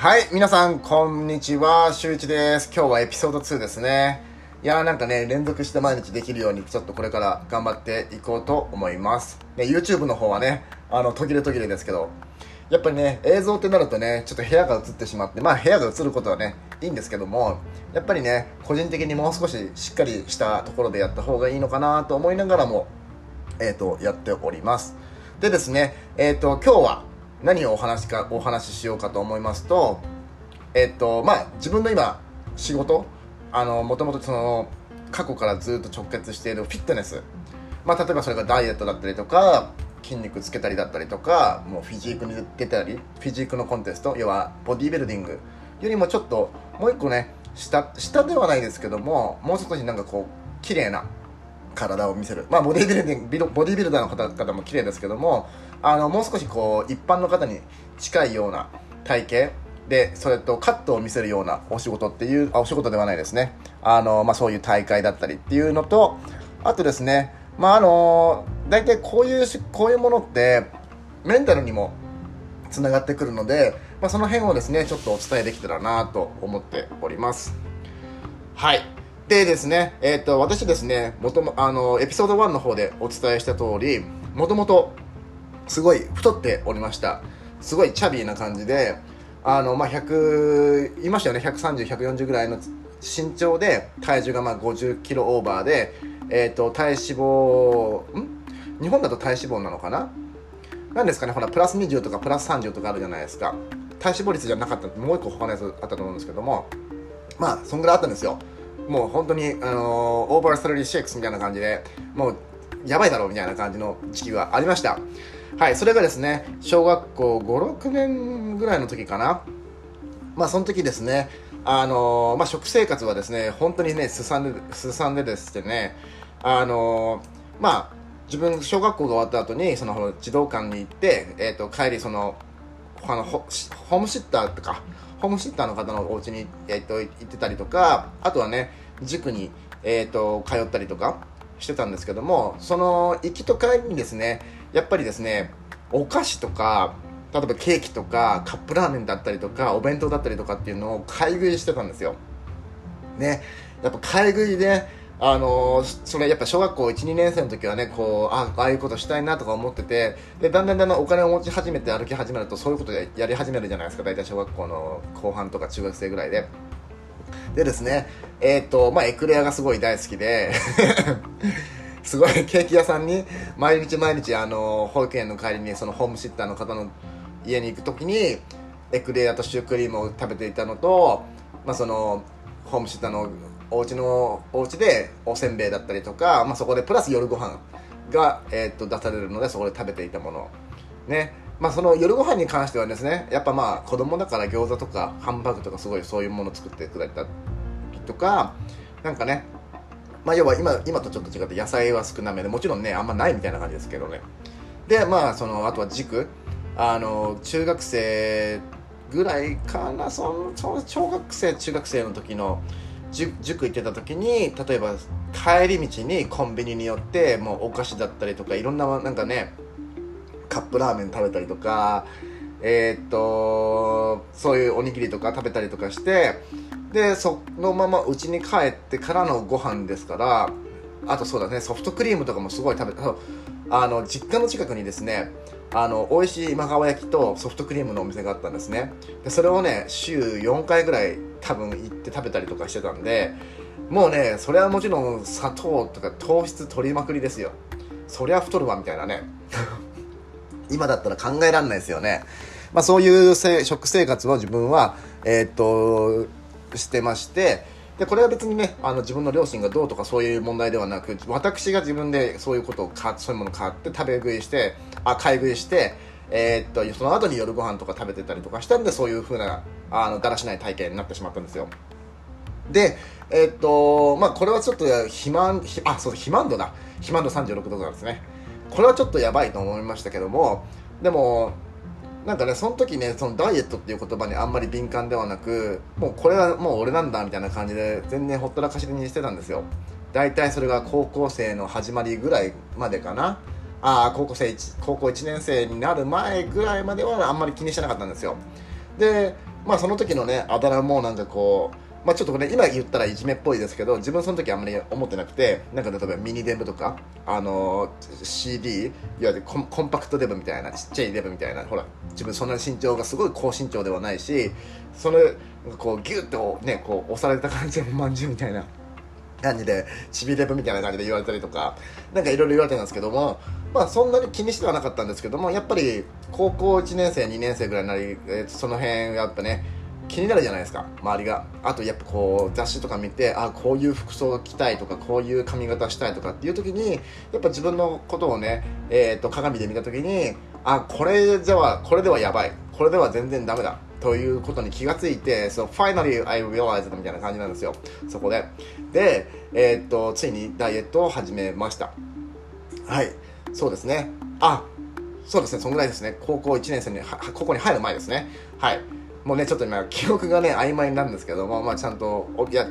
はい、皆さん、こんにちは。しゅういちです。今日はエピソード2ですね。いやーなんかね、連続して毎日できるように、ちょっとこれから頑張っていこうと思います。ね、YouTube の方はね、あの、途切れ途切れですけど、やっぱりね、映像ってなるとね、ちょっと部屋が映ってしまって、まあ部屋が映ることはね、いいんですけども、やっぱりね、個人的にもう少ししっかりしたところでやった方がいいのかなと思いながらも、えっ、と、やっております。でですね、えっ、と、今日は何をお話か、お話ししようかと思いますと、えっ、と、まあ、自分の今、仕事、あの、もともとその、過去からずっと直結しているフィットネス。まあ、例えばそれがダイエットだったりとか、筋肉つけたりだったりとか、もうフィジークに出たり、フィジークのコンテスト、要はボディービルディングよりもちょっと、もう一個ね、下、下ではないですけども、もう少しなんかこう、綺麗な体を見せる。まあ、ボディービルディング、ボディービルダーの方々も綺麗ですけども、あの、もう少しこう、一般の方に近いような体型で、それとカットを見せるようなお仕事っていう、あ、お仕事ではないですね。あの、まあ、そういう大会だったりっていうのと、あとですね、まあ、あの、大体こういう、こういうものって、メンタルにもつながってくるので、まあ、その辺をですね、ちょっとお伝えできたらなと思っております。はい。でですね、えっ、と、私ですね、もとも、あの、エピソード1の方でお伝えした通り、もともと、すごい太っておりました。すごいチャビーな感じで、あの、まあ、100、いましたよね、130、140ぐらいの身長で、体重がまあ50キロオーバーで、えっ、と、体脂肪、ん？日本だと体脂肪なのかな？なんですかね、ほら、プラス20とかプラス30とかあるじゃないですか。体脂肪率じゃなかったもう一個他のやつあったと思うんですけども、まあ、そんぐらいあったんですよ。もう本当に、あのーオーバーサラリーシェイクスみたいな感じで、もう、やばいだろうみたいな感じの時期がありました。はい、それがですね、小学校5、6年ぐらいの時かな。まあ、その時ですね、あのーまあ、食生活はですね、本当にね、すさんで、すさんでですね、あのーまあ、自分、小学校が終わった後に、その、児童館に行って、えっ、と、帰り、その、あのホホームシッターとかホームシッターの方のお家に、えっと行ってたりとかあとはね塾に、えっと通ったりとかしてたんですけどもその行きと帰りにですねやっぱりですねお菓子とか例えばケーキとかカップラーメンだったりとかお弁当だったりとかっていうのを買い食いしてたんですよ。ねやっぱ買い食いであのーそれやっぱ小学校12年生の時はねこうああいうことしたいなとか思っててでだんだんだんだんお金を持ち始めて歩き始めるとそういうことでやり始めるじゃないですか。大体小学校の後半とか中学生ぐらいで。でですねえっ、とまあエクレアがすごい大好きで すごいケーキ屋さんに毎日毎日あの保育園の帰りにそのホームシッターの方の家に行く時にエクレアとシュークリームを食べていたのと、まあ、そのホームシッターのお家のお家でおせんべいだったりとか、まあ、そこでプラス夜ご飯が、えー、と出されるのでそこで食べていたもの。ね。まあその夜ご飯に関してはですねやっぱまあ子供だから餃子とかハンバーグとかすごいそういうものを作ってくれたりとかなんかねまあ要は今今とちょっと違って野菜は少なめでもちろんねあんまないみたいな感じですけどね。でまあそのあとは塾あの中学生ぐらいかな。その小学生中学生の時の塾塾行ってた時に例えば帰り道にコンビニに寄ってもうお菓子だったりとかいろんななんかねカップラーメン食べたりとかえーっとそういうおにぎりとか食べたりとかしてでそのまま家に帰ってからのご飯ですからあとそうだねソフトクリームとかもすごい食べたあの実家の近くにですねあの美味しい今川焼きとソフトクリームのお店があったんですね。でそれをね週4回ぐらい多分行って食べたりとかしてたんでもうねそれはもちろん砂糖とか糖質取りまくりですよ。そりゃ太るわみたいなね。今だったら考えられないですよね。まあそういう食生活を自分はえーっとしてましてでこれは別にねあの自分の両親がどうとかそういう問題ではなく私が自分でそういうことを買そういうものを買って食べ食いしてあ買い食いしてえーっとその後に夜ご飯とか食べてたりとかしたんでそういうふうなあのだらしない体型になってしまったんですよ。でえーっとまあこれはちょっと肥満あそう肥満度だ。肥満度36度なんですね。これはちょっとやばいと思いましたけどもでもなんかねその時ねそのダイエットっていう言葉にあんまり敏感ではなくもうこれはもう俺なんだみたいな感じで全然ほったらかしにしてたんですよ。大体それが高校生の始まりぐらいまでかな。ああ高校生高校1年生になる前ぐらいまではあんまり気にしてなかったんですよ。でまあその時のねあだ名もなんかこうまあ、ちょっとこれ今言ったらいじめっぽいですけど自分その時あんまり思ってなくてなんか例えばミニデブとか、あのー、CD いわゆるコンパクトデブみたいなちっちゃいデブみたいなほら自分そんな身長がすごい高身長ではないしそれこうギュッとねこう押された感じのまんじゅうみたいな感じでちびデブみたいな感じで言われたりとかなんかいろいろ言われてたんですけどもまあそんなに気にしてはなかったんですけどもやっぱり高校1年生2年生ぐらいになり、えー、その辺やっぱね気になるじゃないですか周りがあとやっぱこう雑誌とか見てあこういう服装が着たいとかこういう髪型したいとかっていう時にやっぱ自分のことをね、えーと、鏡で見た時にあこれじゃはこれではやばいこれでは全然ダメだということに気がついて、so finally I realized みたいな感じなんですよ。そこで。で、えー、っと、ついにダイエットを始めました。はい。そうですね。あ、そうですね。そのぐらいですね。高校1年生に、ここに入る前ですね。はい。もうねちょっと今記憶がね曖昧なんですけども、まあ、ちゃんといや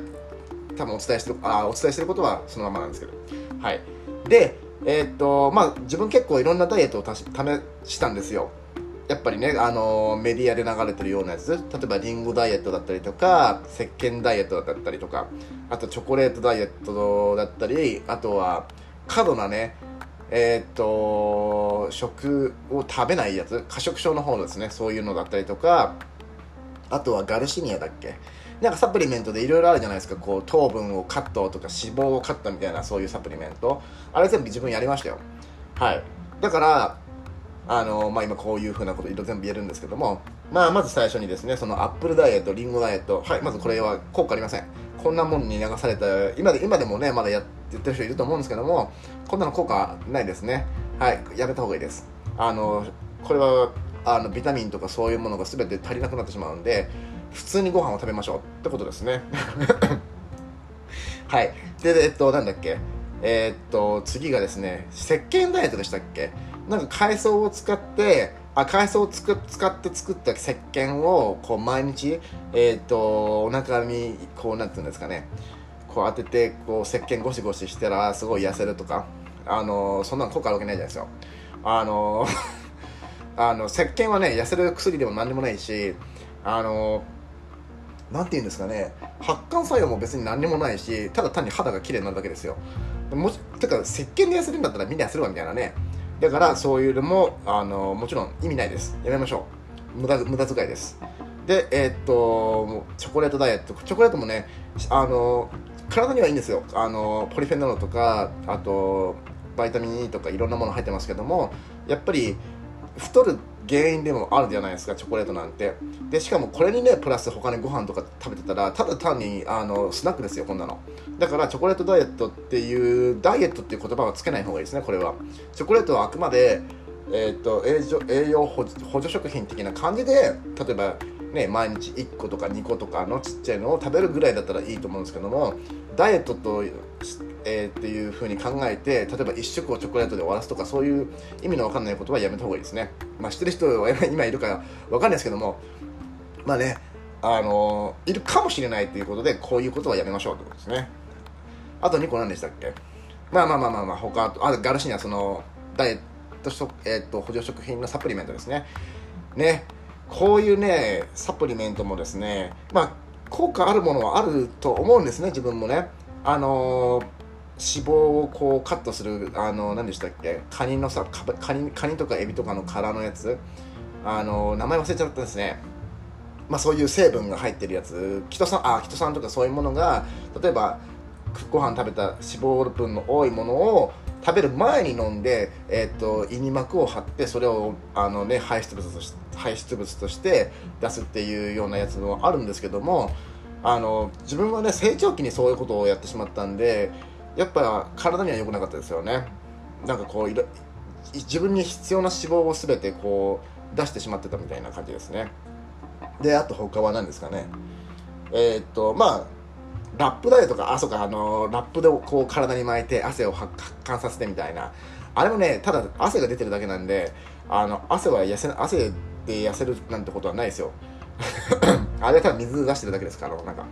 多分お伝えしてるあお伝えしてることはそのままなんですけど。はい。でえー、っとまあ自分結構いろんなダイエットを試したんですよ。やっぱりね、あのメディアで流れてるようなやつ。例えばリンゴダイエットだったりとか石鹸ダイエットだったりとかあとチョコレートダイエットだったりあとは過度なねえー、っと食を食べないやつ過食症の方ですね。そういうのだったりとかあとはガルシニアだっけ？なんかサプリメントでいろいろあるじゃないですか。こう糖分をカットとか脂肪をカットみたいなそういうサプリメント。あれ全部自分やりましたよ。はい。だからあのまあ今こういうふうなこといろいろ全部言えるんですけども。まあまず最初にですねそのアップルダイエットリンゴダイエットはいまずこれは効果ありません。こんなもんに流された今で今でもねまだやってる人いると思うんですけども。こんなの効果ないですね。はいやめた方がいいです。あのこれはあのビタミンとかそういうものが全て足りなくなってしまうんで普通にご飯を食べましょうってことですね。はい。でえっとなんだっけ？えー、っと次がですね石鹸ダイエットでしたっけ？なんか海藻を使ってあ海藻をつく使って作った石鹸をこう毎日えー、っとお腹にこうなんていうんですかね？こう当ててこう石鹸ゴシゴシしたらすごい痩せるとか。あのそんなの効果あるわけないじゃないですかあのあの石鹸はね痩せる薬でも何でもないしあのなんて言うんですかね発汗作用も別に何にもないしただ単に肌が綺麗になるだけですよ。もてか石鹸で痩せるんだったらみんな痩せるわみたいなね。だからそういうのもあのもちろん意味ないです。やめましょう。無駄無駄遣いです。でえー、っとチョコレートダイエット。チョコレートもねあの体にはいいんですよ。あのポリフェノールとかあとバイタミン E とかいろんなもの入ってますけどもやっぱり太る原因でもあるじゃないですかチョコレートなんて。でしかもこれにねプラス他にご飯とか食べてたらただ単にあのスナックですよこんなの。だからチョコレートダイエットっていうダイエットっていう言葉はつけない方がいいですねこれは。チョコレートはあくまで、えーと、栄養補助食品的な感じで例えばね、毎日1個とか2個とかのちっちゃいのを食べるぐらいだったらいいと思うんですけどもダイエットとえー、っていうふうに考えて例えば1食をチョコレートで終わらすとかそういう意味の分かんないことはやめた方がいいですね。まあ知ってる人は今いるから分かんないですけどもまあねあのー、いるかもしれないということでこういうことはやめましょうということですね。あと2個何でしたっけ？まあまあまあまあまあ他あガルシニアそのダイエット食、えー、っと補助食品のサプリメントですね。ねこういうねサプリメントもですねまあ効果あるものはあると思うんですね自分もね。あのー脂肪をこうカットするあの何でしたっけ？カニのさカニカニとかエビとかの殻のやつ？あの名前忘れちゃったですね。まあそういう成分が入ってるやつ。キトサンあキトサンとかそういうものが例えばご飯食べた脂肪分の多いものを食べる前に飲んで、えーと、胃に膜を張ってそれをあの、ね、排出物とし排出物として出すっていうようなやつもあるんですけどもあの自分はね成長期にそういうことをやってしまったんでやっぱ体には良くなかったですよね。なんかこういろ自分に必要な脂肪を全てこう出してしまってたみたいな感じですね。であと他は何ですかね。えー、っとまあラップダイエットかあそうかあのラップでこう体に巻いて汗を発汗させてみたいな。あれもねただ汗が出てるだけなんであの汗は痩せ汗で痩せるなんてことはないですよ。あれはただ水出してるだけですからなんか。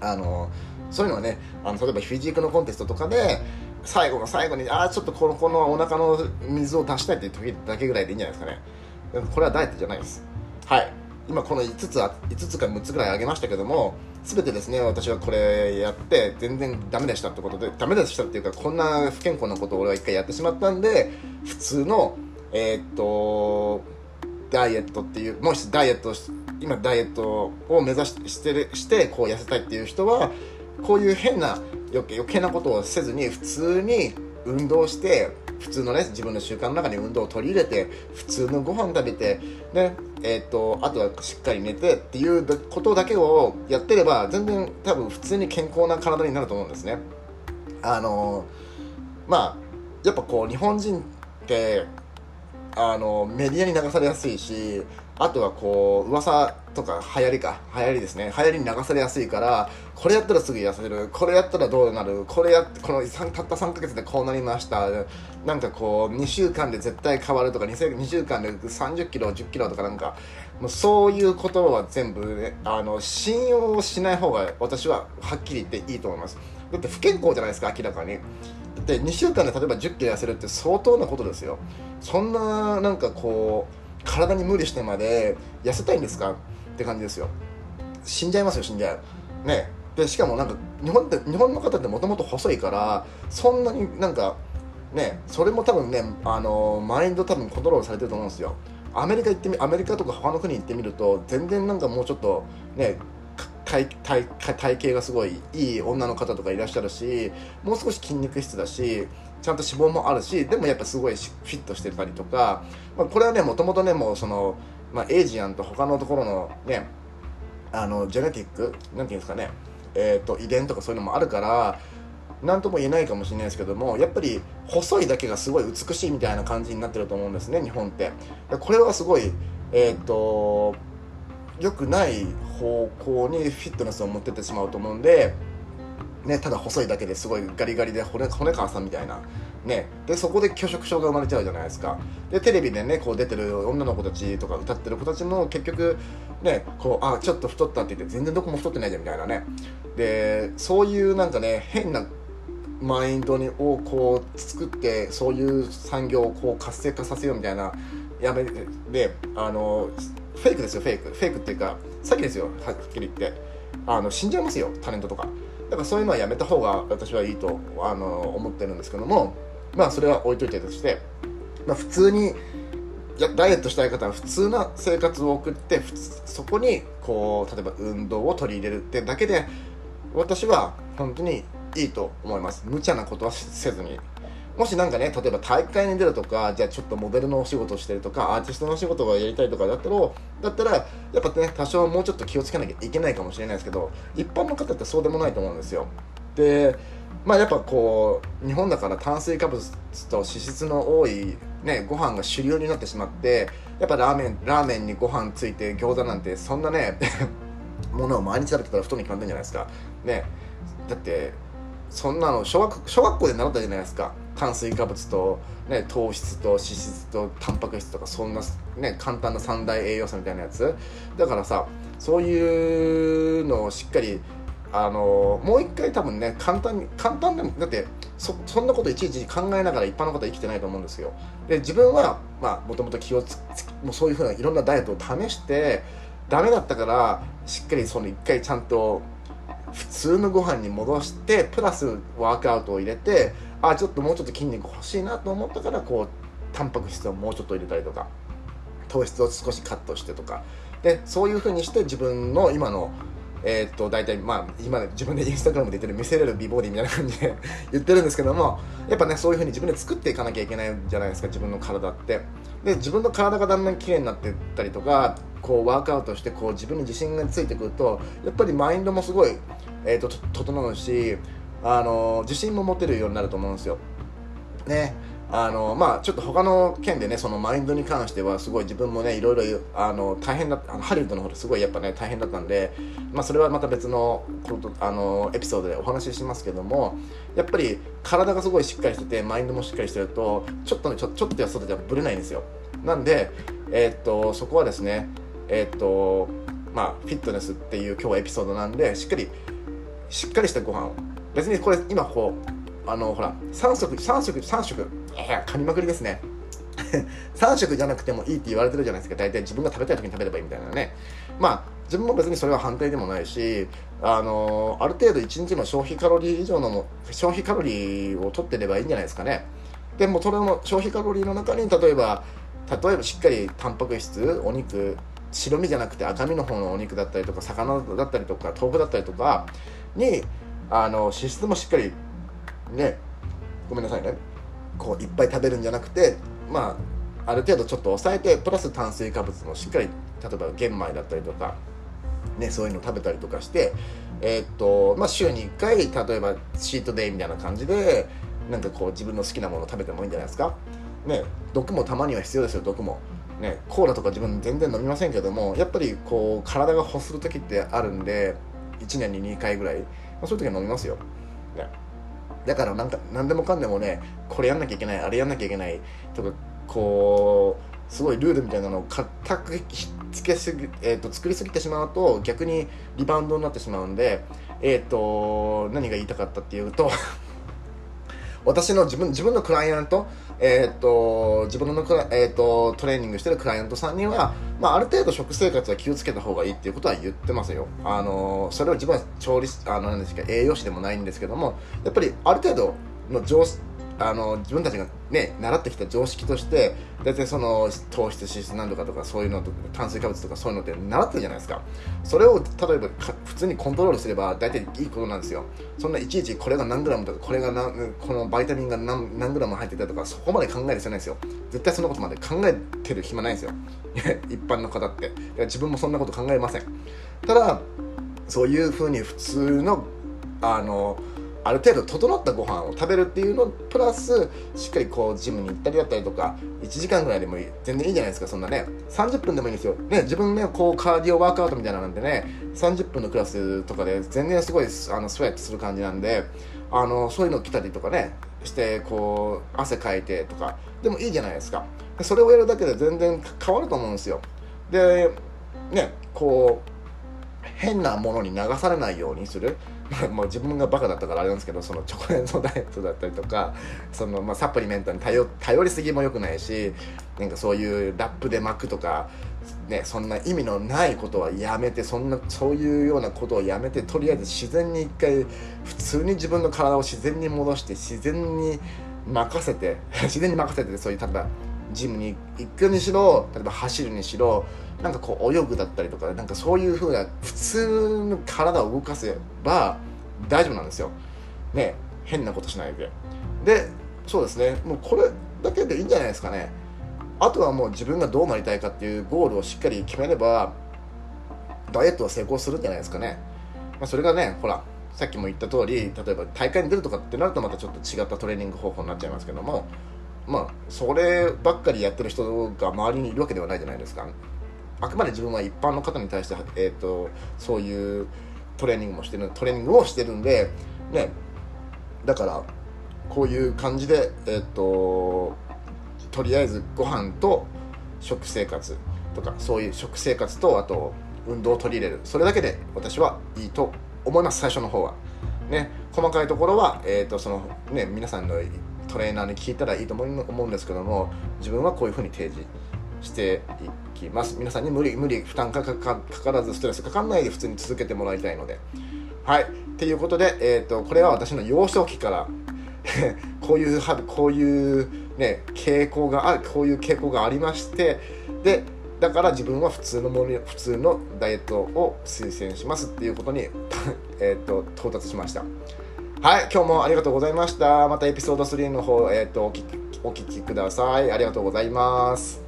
あのそういうのはねあの例えばフィジークのコンテストとかで最後の最後にああちょっとこのこのお腹の水を出したいっていう時だけぐらいでいいんじゃないですかね。これはダイエットじゃないです。はい。今この5つ5つか6つぐらいあげましたけども全てですね私はこれやって全然ダメでしたってことでダメでしたっていうかこんな不健康なことを俺は一回やってしまったんで普通のえー、っとダイエットっていうもしダイエット今ダイエットを目指してしてこう痩せたいっていう人はこういう変な余計余計なことをせずに普通に運動して普通のね自分の習慣の中に運動を取り入れて普通のご飯食べてねえーと、あとはしっかり寝てっていうことだけをやってれば全然多分普通に健康な体になると思うんですね。あのまあやっぱこう日本人ってあのメディアに流されやすいしあとはこう噂とか流行りか。流行りですね。流行りに流されやすいからこれやったらすぐ痩せる。これやったらどうなる。これやこのたった3ヶ月でこうなりました。なんかこう2週間で絶対変わるとか 2, 2週間で3 0キロ1 0キロとかなんかもうそういうことは全部、ね、あの信用しない方が私ははっきり言っていいと思います。だって不健康じゃないですか明らかに。で2週間で例えば1 0キロ痩せるって相当なことですよ。そんななんかこう体に無理してまで痩せたいんですか？って感じですよ。死んじゃいますよ死んじゃうね。でしかもなんか日本って日本の方ってもともと細いからそんなになんかね。それも多分ねあのマインド多分コントロールされてると思うんですよ。アメリカ行ってみアメリカとか他の国行ってみると全然なんかもうちょっとね。体体体型がすごいいい女の方とかいらっしゃるしもう少し筋肉質だしちゃんと脂肪もあるしでもやっぱすごいフィットしてたりとか、まあ、これはねもともとねもうその、まあ、エイジアンと他のところのねあのジェネティックなんていうんですかね。えーと、遺伝とかそういうのもあるから何とも言えないかもしれないですけどもやっぱり細いだけがすごい美しいみたいな感じになってると思うんですね日本って。これはすごいえっ、ー、と良くない方向にフィットネスを持ってってしまうと思うんでね、ただ細いだけですごいガリガリで骨骨川さんみたいな、ね、でそこで拒食症が生まれちゃうじゃないですか。でテレビでねこう出てる女の子たちとか歌ってる子たちも結局ねこうあちょっと太ったって言って全然どこも太ってないじゃんみたいなね。でそういうなんかね変なマインドにをこう作ってそういう産業をこう活性化させようみたいなやめであのフェイクですよフェイク。フェイクっていうかさっきですよはっきり言って。あの死んじゃいますよタレントとか。だからそういうのはやめた方が私はいいとあの思ってるんですけどもまあそれは置いといてとして、まあ、普通にダイエットしたい方は普通な生活を送ってそこにこう例えば運動を取り入れるってだけで私は本当にいいと思います。無茶なことはせずに。もしなんかね例えば大会に出るとかじゃあちょっとモデルのお仕事してるとかアーティストのお仕事をやりたいとかだったらだったらやっぱね多少もうちょっと気をつけなきゃいけないかもしれないですけど一般の方ってそうでもないと思うんですよ。でまあやっぱこう日本だから炭水化物と脂質の多いねご飯が主流になってしまってやっぱラーメンラーメンにご飯ついて餃子なんてそんなね ものを毎日食べてたら太に決まってんじゃないですか。ね。だってそんなの小学小学校で習ったじゃないですか。炭水化物と、ね、糖質と脂質とタンパク質とかそんな、ね、簡単な三大栄養素みたいなやつ。だからさそういうのをしっかりあのもう一回多分ね簡単に簡単でもだってそそんなこといちいち考えながら一般の方生きてないと思うんですよ。で自分はまあもともと気をつもうそういうふうないろんなダイエットを試してダメだったからしっかりその一回ちゃんと普通のご飯に戻してプラスワークアウトを入れてあちょっともうちょっと筋肉欲しいなと思ったからこうタンパク質をもうちょっと入れたりとか糖質を少しカットしてとか。でそういうふうにして自分の今のえー、っと大体まあ今自分でインスタグラムで言ってる見せれる美ボディみたいな感じで 言ってるんですけどもやっぱねそういうふうに自分で作っていかなきゃいけないじゃないですか自分の体って。で自分の体がだんだん綺麗になっていったりとかこうワークアウトしてこう自分に自信がついてくるとやっぱりマインドもすごい、えーと整うしあの自信も持てるようになると思うんですよ。ねあのまあちょっと他の件でねそのマインドに関してはすごい自分もねいろいろあの大変だったハリウッドの方ですごいやっぱね大変だったんでまあそれはまた別のことあのエピソードでお話ししますけどもやっぱり体がすごいしっかりしててマインドもしっかりしてるとちょっとねちょちょっとやそとじゃぶれないんですよなんでえー、っとそこはですねえー、っとまあフィットネスっていう今日はエピソードなんでしっかりしっかりしたご飯を別にこれ今こうあのほら3食3食3食えー、噛みまくりですね。3食じゃなくてもいいって言われてるじゃないですか。大体自分が食べたい時に食べればいいみたいなね。まあ自分も別にそれは反対でもないしあのある程度1日の消費カロリー以上の消費カロリーを取ってればいいんじゃないですかね。でもそれの消費カロリーの中に例えば例えばしっかりタンパク質お肉白身じゃなくて赤身の方のお肉だったりとか魚だったりとか豆腐だったりとかにあの脂質もしっかりねごめんなさいね。こういっぱい食べるんじゃなくてまあある程度ちょっと抑えてプラス炭水化物もしっかり例えば玄米だったりとかね、そういうの食べたりとかして、えー、っとまあ、週に1回例えばシートデイみたいな感じでなんかこう自分の好きなもの食べてもいいんじゃないですか、ね、毒もたまには必要ですよ毒も、ね、コーラとか自分全然飲みませんけどもやっぱりこう体が欲する時ってあるんで1年に2回ぐらい、あ、そういう時は飲みますよ、ね、だからなんか何でもかんでもねこれやんなきゃいけないあれやんなきゃいけないとかこうすごいルールみたいなのを固くつけすぎ、えーと、作りすぎてしまうと逆にリバウンドになってしまうんで、えーと、何が言いたかったっていうと 私の自分自分のクライアント、えーと、自分の、えー、とトレーニングしてるクライアントさんには、まあ、ある程度食生活は気をつけた方がいいっていうことは言ってますよ。あのそれは自分は調理あのなんですか栄養士でもないんですけどもやっぱりある程度の上あの自分たちがね習ってきた常識として大体その糖質脂質何とかとかそういうのと炭水化物とかそういうのって習ってるじゃないですか。それを例えば普通にコントロールすれば大体いいことなんですよ。そんないちいちこれが何グラムとかこれが何このバイタミンが何何グラム入ってたとかそこまで考える必要ないですよ。絶対そのことまで考えてる暇ないんですよ。一般の方って。自分もそんなこと考えません。ただそういうふうに普通のあのある程度整ったご飯を食べるっていうのプラスしっかりこうジムに行ったりだったりとか1時間ぐらいでもいい全然いいじゃないですかそんなね。30分でもいいんですよ、ね、自分ねこうカーディオワークアウトみたいななんでね30分のクラスとかで全然すごいあのスウェットする感じなんであのそういうの来たりとかねしてこう汗かいてとか。でもいいじゃないですか。それをやるだけで全然変わると思うんですよ。でねこう変なものに流されないようにする。もう自分がバカだったからあれなんですけどそのチョコレートダイエットだったりとかその、まあ、サプリメントに頼りすぎも良くないしなんかそういうラップで巻くとか、ね、そんな意味のないことはやめてそんなそういうようなことをやめてとりあえず自然に一回普通に自分の体を自然に戻して自然に任せて 自然に任せてそういう例えばジムに行くにしろ例えば走るにしろなんかこう泳ぐだったりとかなんかそういうふうな普通の体を動かせば大丈夫なんですよ。ね変なことしないで。でそうですね。もうこれだけでいいんじゃないですかね。あとはもう自分がどうなりたいかっていうゴールをしっかり決めればダイエットは成功するんじゃないですかね、まあ、それがねほらさっきも言った通り例えば大会に出るとかってなるとまたちょっと違ったトレーニング方法になっちゃいますけどもまあそればっかりやってる人が周りにいるわけではないじゃないですか。あくまで自分は一般の方に対して、えーと、そういうトレーニングもしてるトレーニングをしてるんで、ね、だからこういう感じで、えーと、とりあえずご飯と食生活とかそういう食生活とあと運動を取り入れるそれだけで私はいいと思います最初の方は。ね、細かいところは、えーとそのね、皆さんのトレーナーに聞いたらいいと思うんですけども自分はこういうふうに提示していきます。皆さんに無理無理負担かからずストレスかかんないで普通に続けてもらいたいので。はい。っていうことで、えーと、これは私の幼少期から こういうこういうね傾向があるこういう傾向がありましてでだから自分は普通のもの普通のダイエットを推薦しますっていうことに えと到達しました。はい。今日もありがとうございました。またエピソード3の方、えーと、とお聞きください。ありがとうございます。